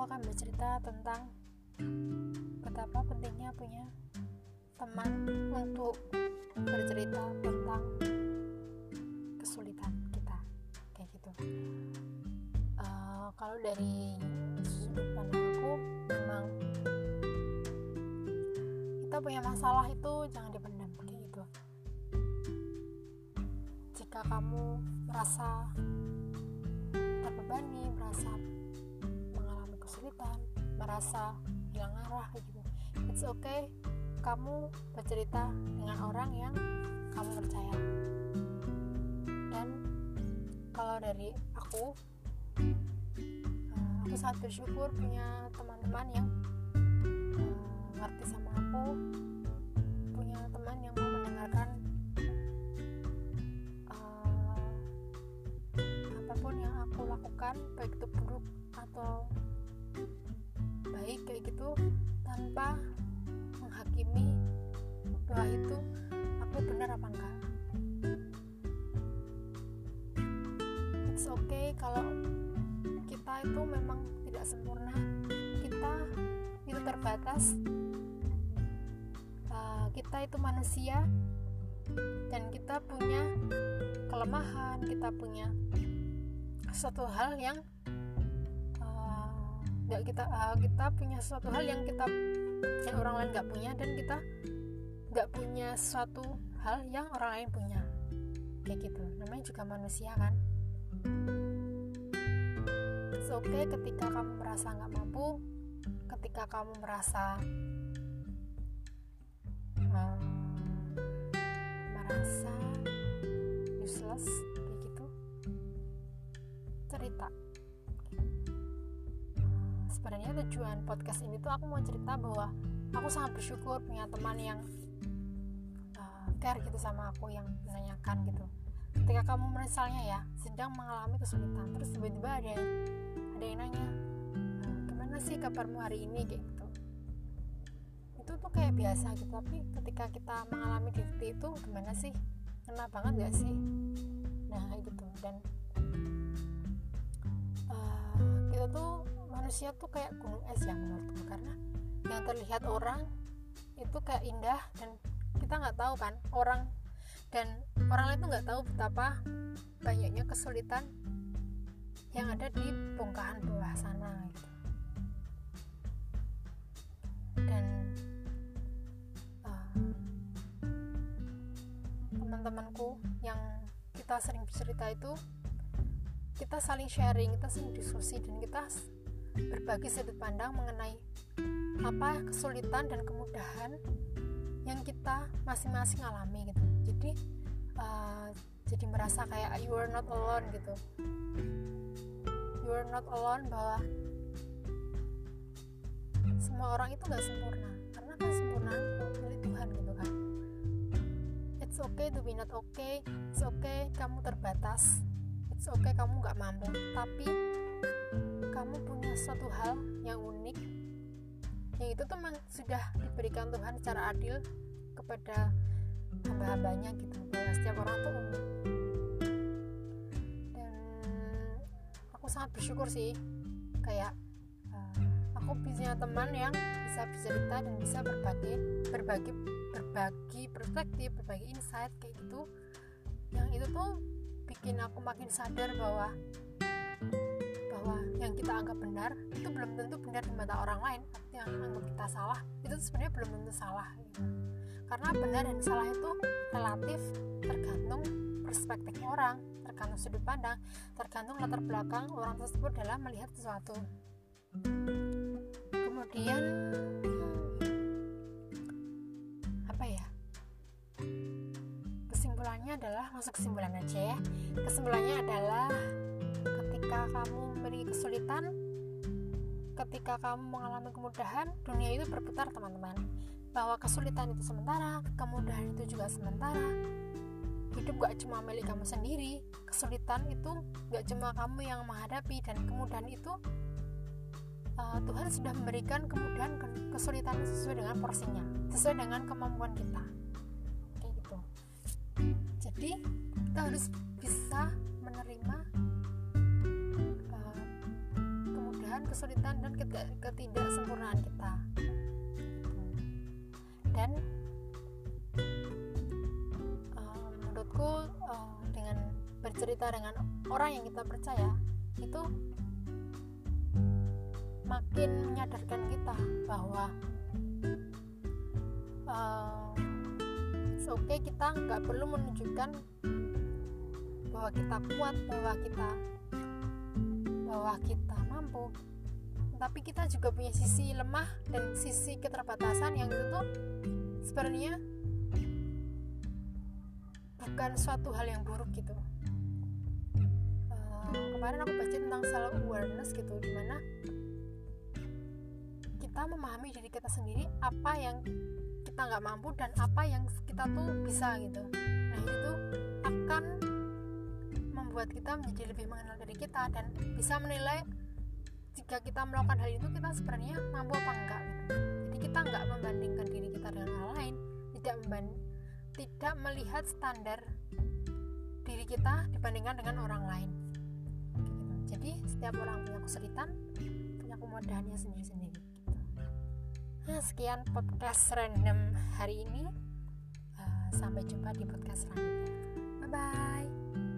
aku akan bercerita tentang betapa pentingnya punya teman untuk bercerita tentang kesulitan kita. Kayak gitu. Uh, kalau dari sudut pandang aku memang kita punya masalah itu jangan dipendam kayak gitu. Jika kamu merasa terbebani merasa kesulitan merasa hilang arah gitu. It's okay kamu bercerita dengan orang yang kamu percaya. Dan kalau dari aku eh, aku sangat bersyukur punya teman-teman yang uh, ngerti sama aku punya teman yang mau mendengarkan uh, apa pun yang aku lakukan baik itu buruk atau itu memang tidak sempurna. Kita itu terbatas. Uh, kita itu manusia dan kita punya kelemahan kita punya suatu hal yang nggak kita uh, kita punya suatu hal yang kita yang orang lain nggak punya dan kita nggak punya suatu hal yang orang lain punya. Kayak gitu. Namanya juga manusia kan It's okay ketika kamu merasa nggak mampu ketika kamu merasa uh, merasa useless kayak gitu. Cerita. Sebenarnya tujuan podcast ini tuh aku mau cerita bahwa aku sangat bersyukur punya teman yang uh, care gitu sama aku yang menanyakan gitu ketika kamu misalnya ya sedang mengalami kesulitan terus tiba-tiba ada yang ada yang nanya nah, gimana sih kabarmu hari ini? Gitu. Itu tuh kayak biasa gitu tapi ketika kita mengalami di titik itu gimana sih? Kena banget gak sih? Nah gitu. Dan uh, kita tuh manusia tuh kayak gunung es yang menurutku karena yang terlihat orang itu kayak indah dan kita nggak tahu kan orang dan orang lain tuh nggak tahu betapa banyaknya kesulitan yang ada di bongkahan bawah sana gitu. dan uh, teman-temanku yang kita sering bercerita itu kita saling sharing kita saling diskusi dan kita berbagi sudut pandang mengenai apa kesulitan dan kemudahan yang kita masing-masing alami gitu jadi jadi merasa kayak you are not alone gitu. You are not alone bahwa semua orang itu gak sempurna. Karena kan sempurna milik Tuhan gitu kan. It's okay to be not okay. It's okay kamu terbatas. It's okay kamu gak mampu. Tapi kamu punya suatu hal yang unik yang itu tuh sudah diberikan Tuhan secara adil kepada hamba-hambanya gitu. Bahwa setiap orang tuh dan aku sangat bersyukur sih kayak uh, aku punya teman yang bisa bercerita dan bisa berbagi berbagi berbagi perspektif berbagi insight kayak gitu. Yang itu tuh bikin aku makin sadar bahwa kita anggap benar itu belum tentu benar di mata orang lain. Yang anggap kita salah itu sebenarnya belum tentu salah gitu. karena benar dan salah itu relatif tergantung perspektif orang tergantung sudut pandang tergantung latar belakang orang tersebut dalam melihat sesuatu. Kemudian apa ya? Kesimpulannya adalah masuk kesimpulan aja ya. Kesimpulannya adalah ketika kamu memiliki kesulitan ketika kamu mengalami kemudahan dunia itu berputar teman-teman. Bahwa kesulitan itu sementara kemudahan itu juga sementara. Hidup gak cuma milik kamu sendiri kesulitan itu gak cuma kamu yang menghadapi dan kemudahan itu uh, Tuhan sudah memberikan kemudahan kesulitan sesuai dengan porsinya sesuai dengan kemampuan kita. Kayak gitu. Jadi kita harus bisa kegagalan kesulitan dan ketidaksempurnaan kita. Dan uh, menurutku uh, dengan bercerita dengan orang yang kita percaya itu makin menyadarkan kita bahwa uh, oke okay kita nggak perlu menunjukkan bahwa kita kuat bahwa kita bahwa kita mampu tapi kita juga punya sisi lemah dan sisi keterbatasan yang itu sebenarnya bukan suatu hal yang buruk gitu. Uh, kemarin aku baca tentang self awareness gitu di mana kita memahami diri kita sendiri apa yang kita nggak mampu dan apa yang kita tuh bisa gitu. Nah itu akan membuat kita menjadi lebih mengenal diri kita dan bisa menilai jika kita melakukan hal itu kita sebenarnya mampu apa enggak gitu jadi kita nggak membandingkan diri kita dengan hal lain tidak memband tidak melihat standar diri kita dibandingkan dengan orang lain gitu. jadi setiap orang punya kesulitan punya kemudahannya sendiri-sendiri Nah, sekian podcast random hari ini. Uh, sampai jumpa di podcast selanjutnya. Bye bye.